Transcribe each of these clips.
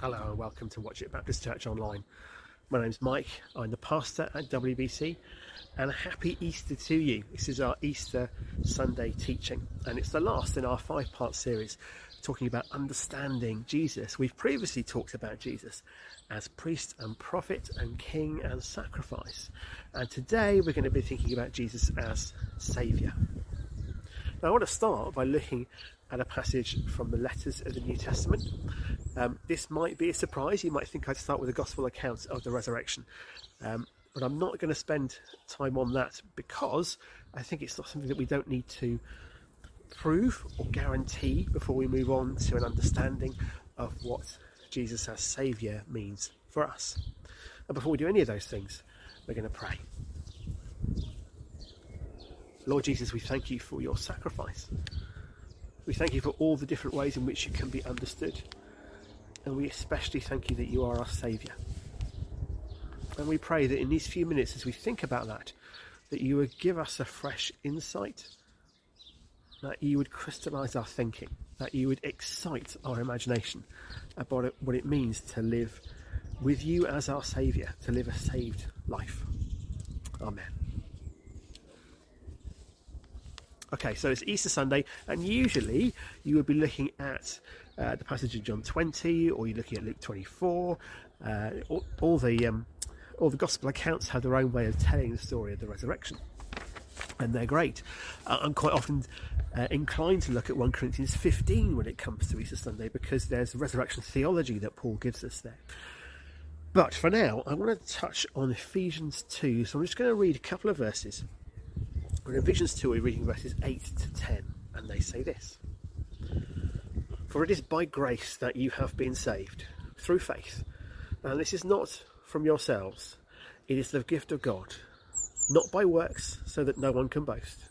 Hello and welcome to Watchet Baptist Church Online. My name's Mike, I'm the pastor at WBC, and happy Easter to you. This is our Easter Sunday teaching, and it's the last in our five part series talking about understanding Jesus. We've previously talked about Jesus as priest and prophet and king and sacrifice, and today we're going to be thinking about Jesus as Saviour. Now, I want to start by looking at a passage from the letters of the New Testament. Um, this might be a surprise. You might think I'd start with the gospel account of the resurrection. Um, but I'm not going to spend time on that because I think it's not something that we don't need to prove or guarantee before we move on to an understanding of what Jesus as Saviour means for us. And before we do any of those things, we're going to pray. Lord Jesus, we thank you for your sacrifice. We thank you for all the different ways in which you can be understood. And we especially thank you that you are our Saviour. And we pray that in these few minutes, as we think about that, that you would give us a fresh insight, that you would crystallise our thinking, that you would excite our imagination about what it means to live with you as our Saviour, to live a saved life. Amen. Okay, so it's Easter Sunday, and usually you would be looking at uh, the passage in John 20, or you're looking at Luke 24. Uh, all, all, the um, all the gospel accounts have their own way of telling the story of the resurrection, and they're great. Uh, I'm quite often uh, inclined to look at 1 Corinthians 15 when it comes to Easter Sunday because there's resurrection theology that Paul gives us there. But for now, I want to touch on Ephesians 2, so I'm just going to read a couple of verses in Ephesians 2, we're reading verses 8 to 10, and they say this For it is by grace that you have been saved, through faith. And this is not from yourselves, it is the gift of God, not by works, so that no one can boast.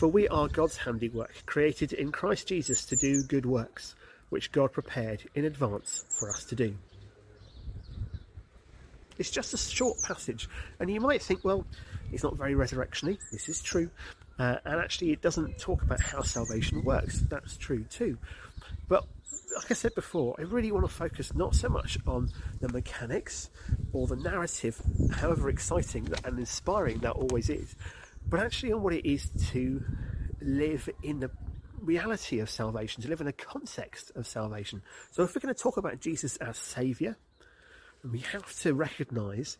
For we are God's handiwork, created in Christ Jesus to do good works, which God prepared in advance for us to do. It's just a short passage, and you might think, well, it's not very resurrectiony. This is true. Uh, and actually, it doesn't talk about how salvation works. That's true too. But like I said before, I really want to focus not so much on the mechanics or the narrative, however exciting and inspiring that always is, but actually on what it is to live in the reality of salvation, to live in the context of salvation. So if we're going to talk about Jesus as Saviour, we have to recognise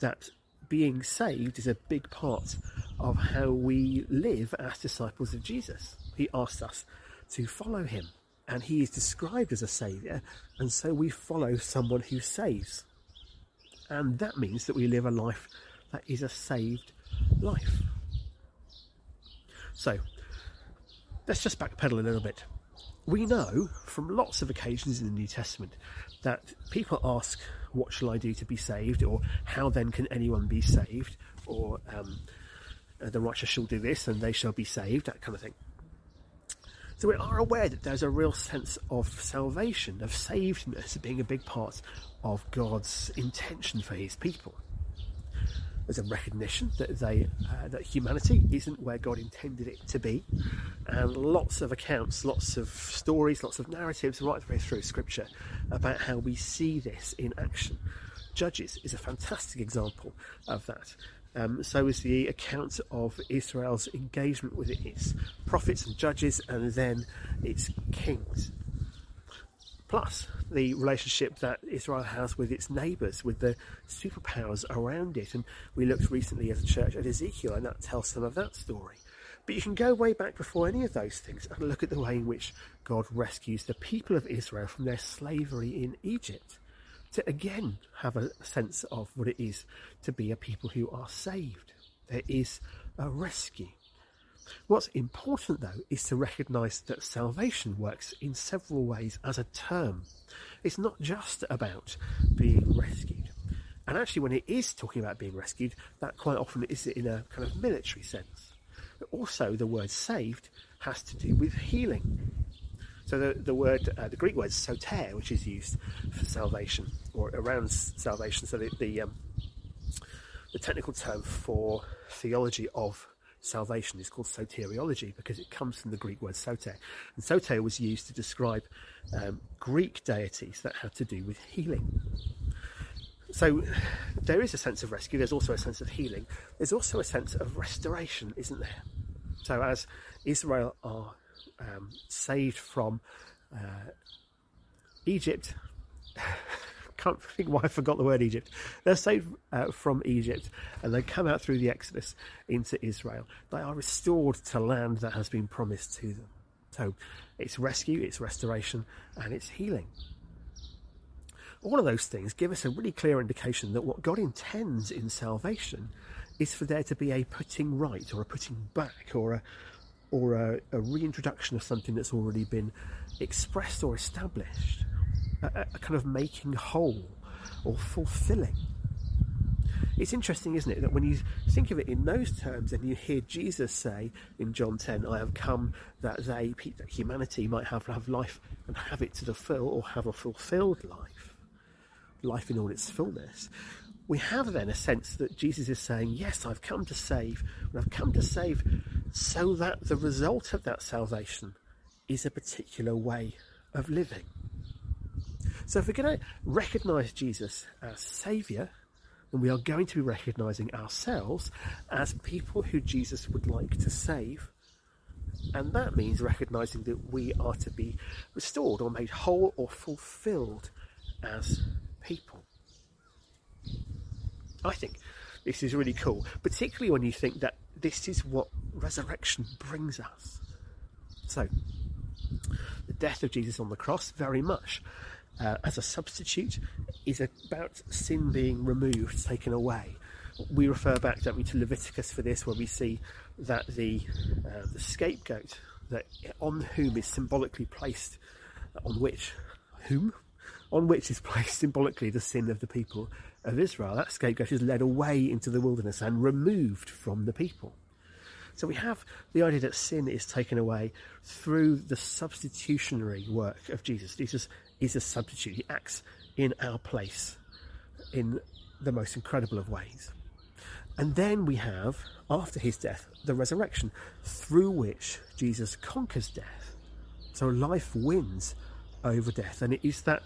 that being saved is a big part of how we live as disciples of Jesus. He asks us to follow him, and he is described as a saviour, and so we follow someone who saves. And that means that we live a life that is a saved life. So, let's just backpedal a little bit. We know from lots of occasions in the New Testament that people ask what shall I do to be saved? Or how then can anyone be saved? Or um, uh, the righteous shall do this and they shall be saved, that kind of thing. So we are aware that there's a real sense of salvation, of savedness being a big part of God's intention for his people. There's a recognition that they uh, that humanity isn't where God intended it to be, and lots of accounts, lots of stories, lots of narratives right the way through Scripture about how we see this in action. Judges is a fantastic example of that. Um, so is the account of Israel's engagement with its prophets and judges, and then its kings plus the relationship that Israel has with its neighbours, with the superpowers around it. And we looked recently as a church at Ezekiel, and that tells some of that story. But you can go way back before any of those things and look at the way in which God rescues the people of Israel from their slavery in Egypt. To again have a sense of what it is to be a people who are saved. There is a rescue. What's important, though, is to recognise that salvation works in several ways as a term. It's not just about being rescued. And actually, when it is talking about being rescued, that quite often is in a kind of military sense. But also, the word saved has to do with healing. So the, the word, uh, the Greek word soter, which is used for salvation or around salvation, so the, the, um, the technical term for theology of salvation is called soteriology because it comes from the Greek word soter. And soter was used to describe um, Greek deities that had to do with healing. So there is a sense of rescue, there's also a sense of healing, there's also a sense of restoration, isn't there? So as Israel are um, saved from uh, Egypt, can't think why I forgot the word Egypt. They're saved uh, from Egypt and they come out through the Exodus into Israel. They are restored to land that has been promised to them. So it's rescue, it's restoration, and it's healing. All of those things give us a really clear indication that what God intends in salvation is for there to be a putting right or a putting back or a or a, a reintroduction of something that's already been expressed or established a, kind of making whole or fulfilling. It's interesting, isn't it, that when you think of it in those terms and you hear Jesus say in John 10, I have come that they, that humanity might have, have life and have it to the full or have a fulfilled life, life in all its fullness. We have then a sense that Jesus is saying, Yes, I've come to save, but I've come to save so that the result of that salvation is a particular way of living. So if we're going to recognize Jesus as Saviour, then we are going to be recognizing ourselves as people who Jesus would like to save. And that means recognizing that we are to be restored or made whole or fulfilled as people. I think this is really cool, particularly when you think that this is what resurrection brings us. So, the death of Jesus on the cross, very much uh, as a substitute is about sin being removed, taken away. We refer back, don't we, to Leviticus for this, where we see that the uh, the scapegoat that on whom is symbolically placed, on which, whom, on which is placed symbolically the sin of the people of Israel. That scapegoat is led away into the wilderness and removed from the people. So we have the idea that sin is taken away through the substitutionary work of Jesus. Jesus is a substitute. He acts in our place in the most incredible of ways. And then we have, after his death, the resurrection, through which Jesus conquers death. So life wins over death. And it is that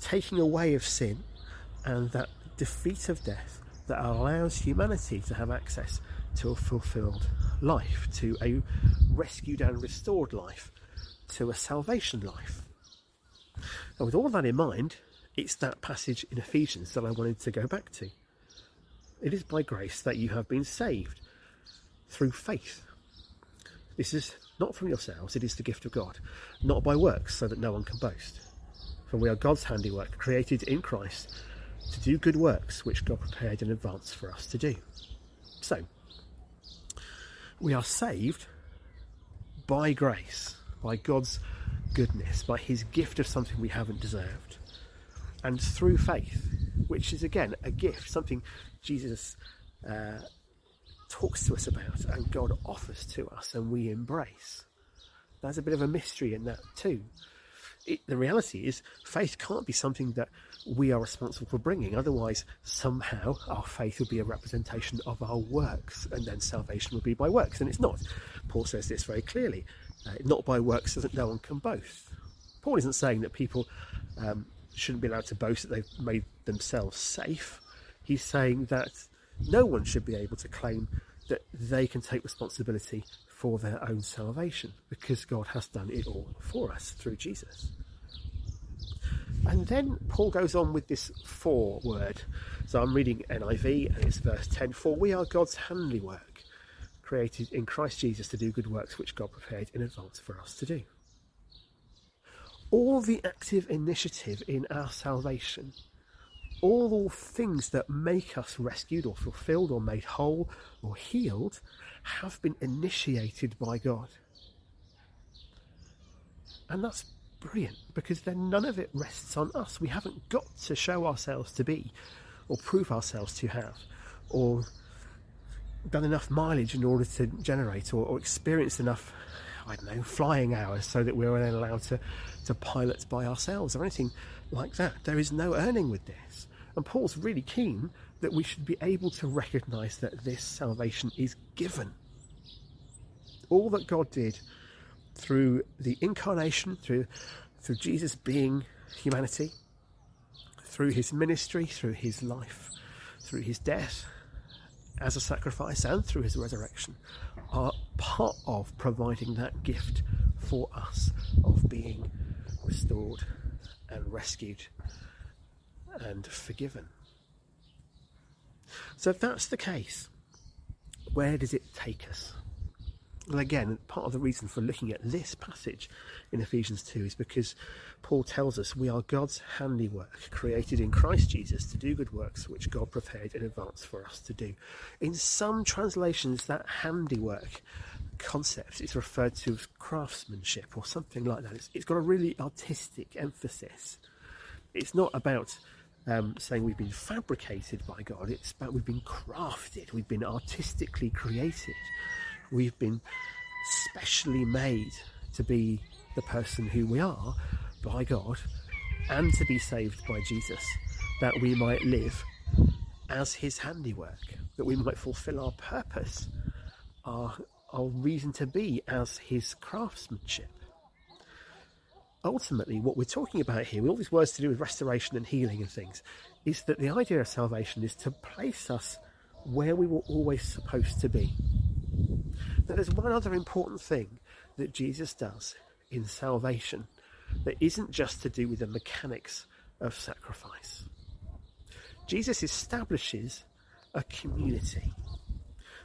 taking away of sin and that defeat of death that allows humanity to have access to a fulfilled life, to a rescued and restored life, to a salvation life. And with all that in mind, it's that passage in Ephesians that I wanted to go back to. It is by grace that you have been saved through faith. This is not from yourselves, it is the gift of God, not by works, so that no one can boast. For we are God's handiwork, created in Christ to do good works which God prepared in advance for us to do. So, we are saved by grace, by God's goodness, by his gift of something we haven't deserved. And through faith, which is again a gift, something Jesus uh, talks to us about and God offers to us and we embrace. There's a bit of a mystery in that too. It, the reality is, faith can't be something that we are responsible for bringing. Otherwise, somehow our faith would be a representation of our works, and then salvation would be by works. And it's not. Paul says this very clearly uh, not by works so that no one can boast. Paul isn't saying that people um, shouldn't be allowed to boast that they've made themselves safe. He's saying that no one should be able to claim that they can take responsibility for their own salvation because God has done it all for us through Jesus. And then Paul goes on with this for word. So I'm reading NIV and it's verse 10 For we are God's handiwork created in Christ Jesus to do good works which God prepared in advance for us to do. All the active initiative in our salvation, all things that make us rescued or fulfilled or made whole or healed, have been initiated by God. And that's brilliant because then none of it rests on us. We haven't got to show ourselves to be or prove ourselves to have or done enough mileage in order to generate or, or experienced enough, I don't know, flying hours so that we are then allowed to, to pilot by ourselves or anything like that. There is no earning with this. And Paul's really keen that we should be able to recognize that this salvation is given. All that God did through the incarnation, through through Jesus being humanity, through his ministry, through his life, through his death as a sacrifice, and through his resurrection, are part of providing that gift for us of being restored and rescued and forgiven. So, if that's the case, where does it take us? Well, again, part of the reason for looking at this passage in Ephesians 2 is because Paul tells us we are God's handiwork, created in Christ Jesus to do good works which God prepared in advance for us to do. In some translations, that handiwork concept is referred to as craftsmanship or something like that. it's, it's got a really artistic emphasis. It's not about um, saying we've been fabricated by God, it's about we've been crafted, we've been artistically created We've been specially made to be the person who we are by God and to be saved by Jesus, that we might live as His handiwork, that we might fulfill our purpose, our, our reason to be as His craftsmanship. Ultimately, what we're talking about here, with all these words to do with restoration and healing and things, is that the idea of salvation is to place us where we were always supposed to be. Now, there's one other important thing that Jesus does in salvation that isn't just to do with the mechanics of sacrifice. Jesus establishes a community.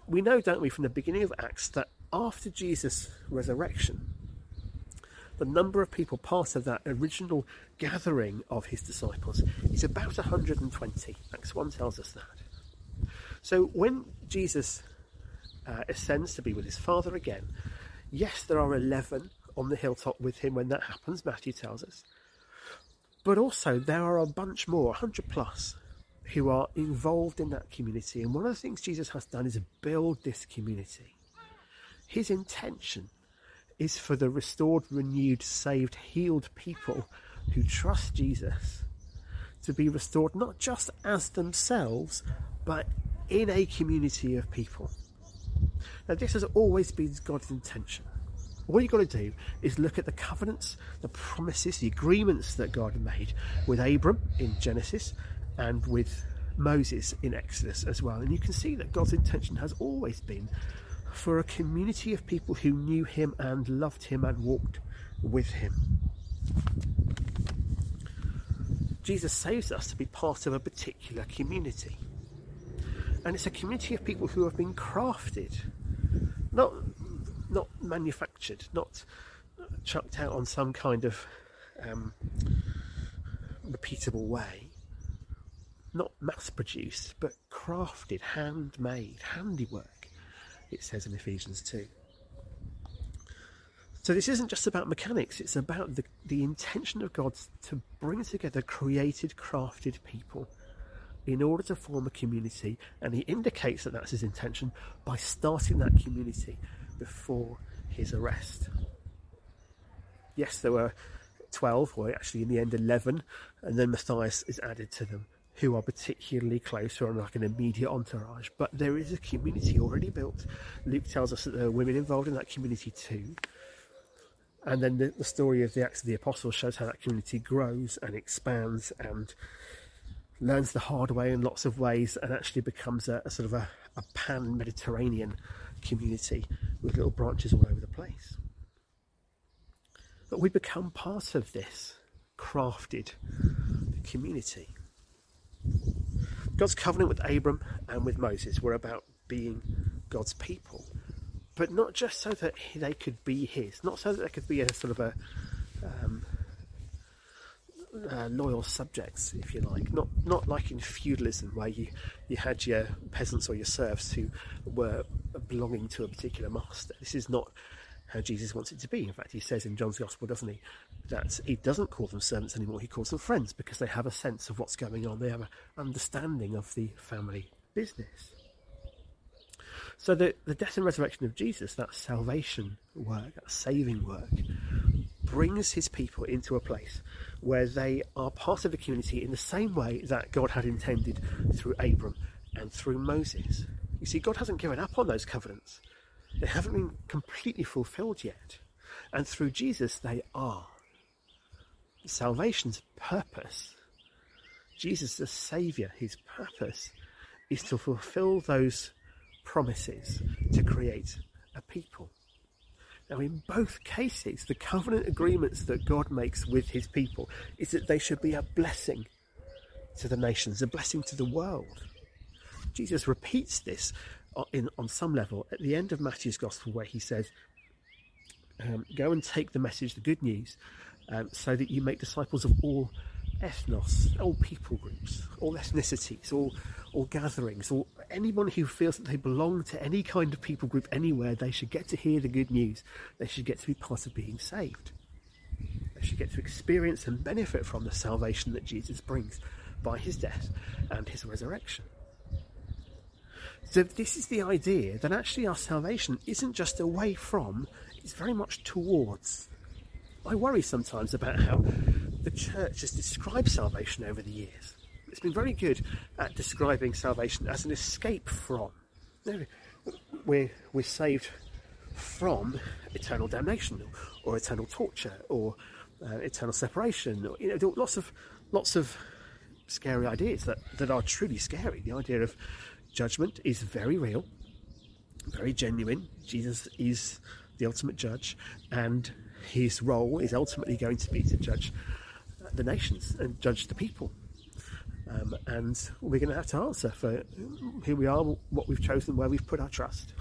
We know, don't we, from the beginning of Acts, that after Jesus' resurrection, the number of people part of that original gathering of his disciples is about 120. Acts 1 tells us that. So when Jesus uh, ascends to be with his Father again. Yes, there are 11 on the hilltop with him when that happens, Matthew tells us. But also, there are a bunch more, 100 plus, who are involved in that community. And one of the things Jesus has done is build this community. His intention is for the restored, renewed, saved, healed people who trust Jesus to be restored not just as themselves, but in a community of people. Now, this has always been God's intention. All you've got to do is look at the covenants, the promises, the agreements that God made with Abram in Genesis and with Moses in Exodus as well. And you can see that God's intention has always been for a community of people who knew Him and loved Him and walked with Him. Jesus saves us to be part of a particular community. And it's a community of people who have been crafted not not manufactured, not chucked out on some kind of um, repeatable way, not mass produced, but crafted, handmade, handiwork, it says in Ephesians 2. So this isn't just about mechanics, it's about the, the intention of God to bring together created, crafted people in order to form a community, and he indicates that that's his intention by starting that community before his arrest. Yes, there were 12, or actually in the end 11, and then Matthias is added to them, who are particularly close, are like an immediate entourage. But there is a community already built. Luke tells us that there are women involved in that community too. And then the, the story of the Acts of the Apostles shows how that community grows and expands and learns the hard way in lots of ways and actually becomes a, a sort of a, a pan Mediterranean community with little branches all over the place. But we become part of this crafted community. God's covenant with Abram and with Moses were about being God's people, but not just so that they could be His, not so that they could be a sort of a um, uh, loyal subjects, if you like. Not not like in feudalism where you, you had your peasants or your serfs who were belonging to a particular master. This is not how Jesus wants it to be. In fact, he says in John's Gospel, doesn't he, that he doesn't call them servants anymore. He calls them friends because they have a sense of what's going on. They have an understanding of the family business. So the, the death and resurrection of Jesus, that salvation work, that saving work, brings his people into a place where they are part of the community in the same way that God had intended through Abram and through Moses. You see, God hasn't given up on those covenants. They haven't been completely fulfilled yet. And through Jesus, they are. Salvation's purpose, Jesus the Saviour, his purpose is to fulfill those promises to create a people. Now, in both cases, the covenant agreements that God makes with his people is that they should be a blessing to the nations, a blessing to the world. Jesus repeats this in, on some level at the end of Matthew's Gospel, where he says, um, Go and take the message, the good news, um, so that you make disciples of all ethnos, all people groups, all ethnicities, all, all gatherings, or anyone who feels that they belong to any kind of people group anywhere, they should get to hear the good news. They should get to be part of being saved. They should get to experience and benefit from the salvation that Jesus brings by his death and his resurrection. So, this is the idea that actually our salvation isn't just away from, it's very much towards. I worry sometimes about how the church has described salvation over the years. It's been very good at describing salvation as an escape from. We're, we're saved from eternal damnation or, eternal torture or uh, eternal separation. Or, you know, lots of lots of scary ideas that, that are truly scary. The idea of judgment is very real, very genuine. Jesus is the ultimate judge, and his role is ultimately going to be to judge the nations and judge the people. Um, and we're going to have to answer for who we are, what we've chosen, where we've put our trust.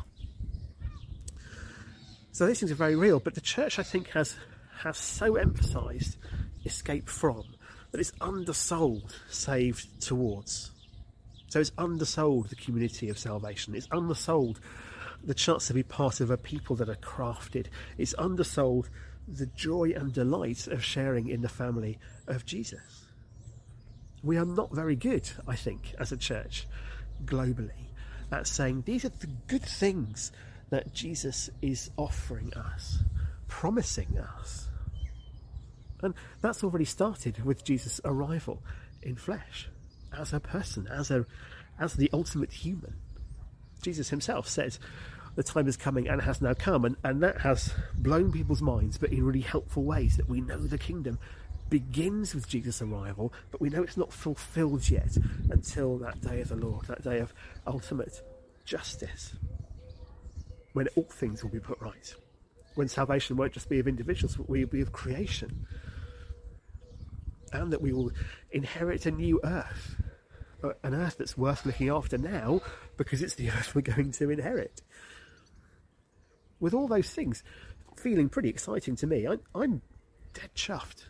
So these things are very real, but the church, I think, has has so emphasised escape from that it's undersold saved towards. So it's undersold the community of salvation. It's undersold the chance to be part of a people that are crafted. It's undersold the joy and delight of sharing in the family of Jesus. We are not very good, I think, as a church globally at saying these are the good things that Jesus is offering us, promising us. And that's already started with Jesus' arrival in flesh, as a person, as a as the ultimate human. Jesus himself says, the time is coming and has now come, and, and that has blown people's minds, but in really helpful ways that we know the kingdom begins with Jesus' arrival, but we know it's not fulfilled yet until that day of the Lord, that day of ultimate justice, when all things will be put right, when salvation won't just be of individuals, but will be of creation, and that we will inherit a new earth, an earth that's worth looking after now because it's the earth we're going to inherit. With all those things feeling pretty exciting to me, I, I'm dead chuffed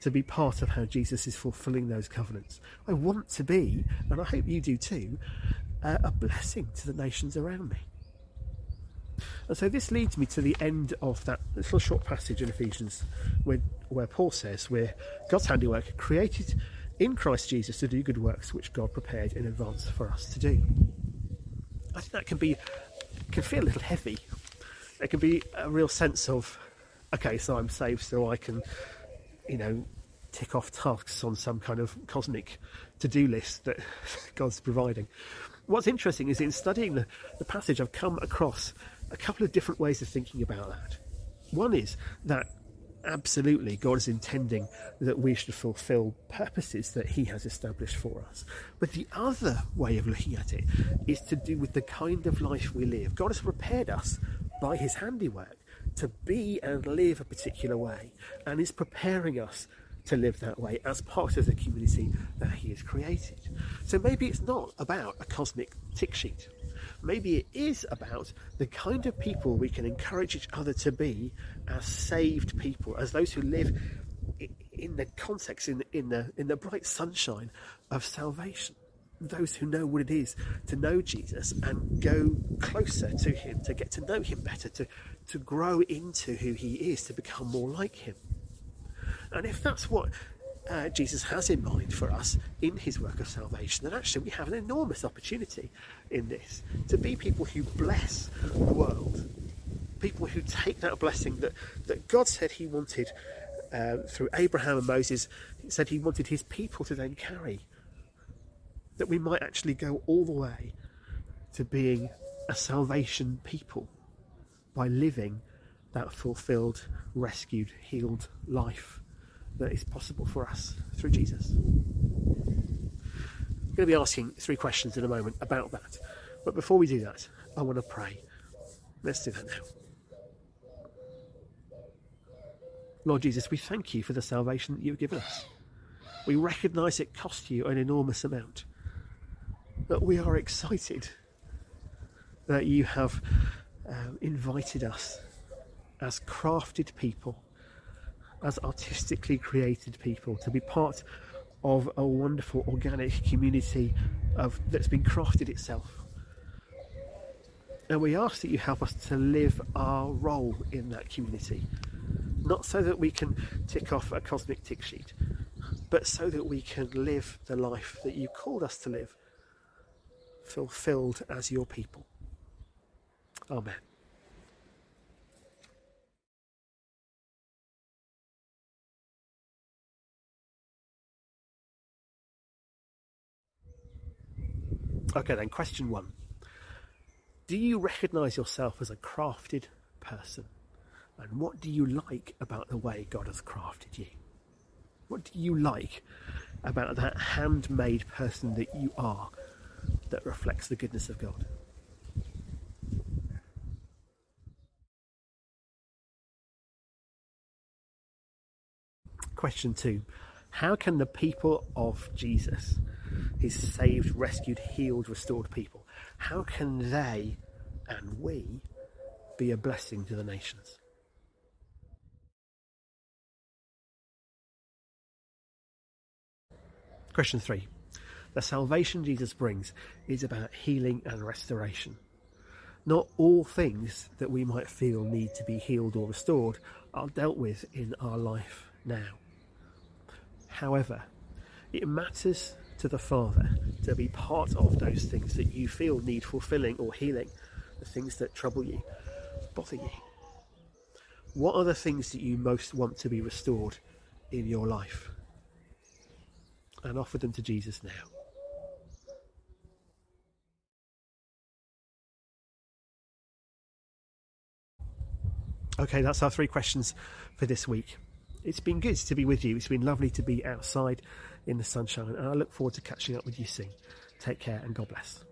to be part of how Jesus is fulfilling those covenants. I want to be, and I hope you do too, uh, a blessing to the nations around me. And so this leads me to the end of that little short passage in Ephesians where, where Paul says, We're God's handiwork, created in Christ Jesus to do good works which God prepared in advance for us to do. I think that can be can feel a little heavy. There can be a real sense of, okay, so I'm saved, so I can you know, tick off tasks on some kind of cosmic to do list that God's providing. What's interesting is in studying the, the passage, I've come across a couple of different ways of thinking about that. One is that absolutely God is intending that we should fulfill purposes that He has established for us. But the other way of looking at it is to do with the kind of life we live. God has prepared us by His handiwork to be and live a particular way and is preparing us to live that way as part of the community that he has created. So maybe it's not about a cosmic tick sheet. Maybe it is about the kind of people we can encourage each other to be as saved people, as those who live in the context, in, in, the, in the bright sunshine of salvation. Those who know what it is to know Jesus and go closer to Him, to get to know Him better, to, to grow into who He is, to become more like Him. And if that's what uh, Jesus has in mind for us in his work of salvation, then actually we have an enormous opportunity in this to be people who bless the world, people who take that blessing that, that God said he wanted uh, through Abraham and Moses, he said he wanted his people to then carry, that we might actually go all the way to being a salvation people by living that fulfilled, rescued, healed life that is possible for us through Jesus. I'm going to be asking three questions in a moment about that. But before we do that, I want to pray. Let's do that now. Lord Jesus, we thank you for the salvation that you've given us. We recognise it cost you an enormous amount. But we are excited that you have uh, invited us as crafted people, as artistically created people, to be part of a wonderful organic community of, that's been crafted itself. And we ask that you help us to live our role in that community. Not so that we can tick off a cosmic tick sheet, but so that we can live the life that you called us to live, fulfilled as your people. Amen. Okay, then, question one. Do you recognize yourself as a crafted person? And what do you like about the way God has crafted you? What do you like about that handmade person that you are that reflects the goodness of God? Question two How can the people of Jesus, his saved, rescued, healed, restored people, how can they and we be a blessing to the nations? Question three. The salvation Jesus brings is about healing and restoration. Not all things that we might feel need to be healed or restored are dealt with in our life now. However, it matters to the Father to be part of those things that you feel need fulfilling or healing, the things that trouble you, bother you. What are the things that you most want to be restored in your life? And offer them to Jesus now. Okay, that's our three questions for this week it's been good to be with you. It's been lovely to be outside in the sunshine, and I look forward to catching up with you soon. Take care and God bless.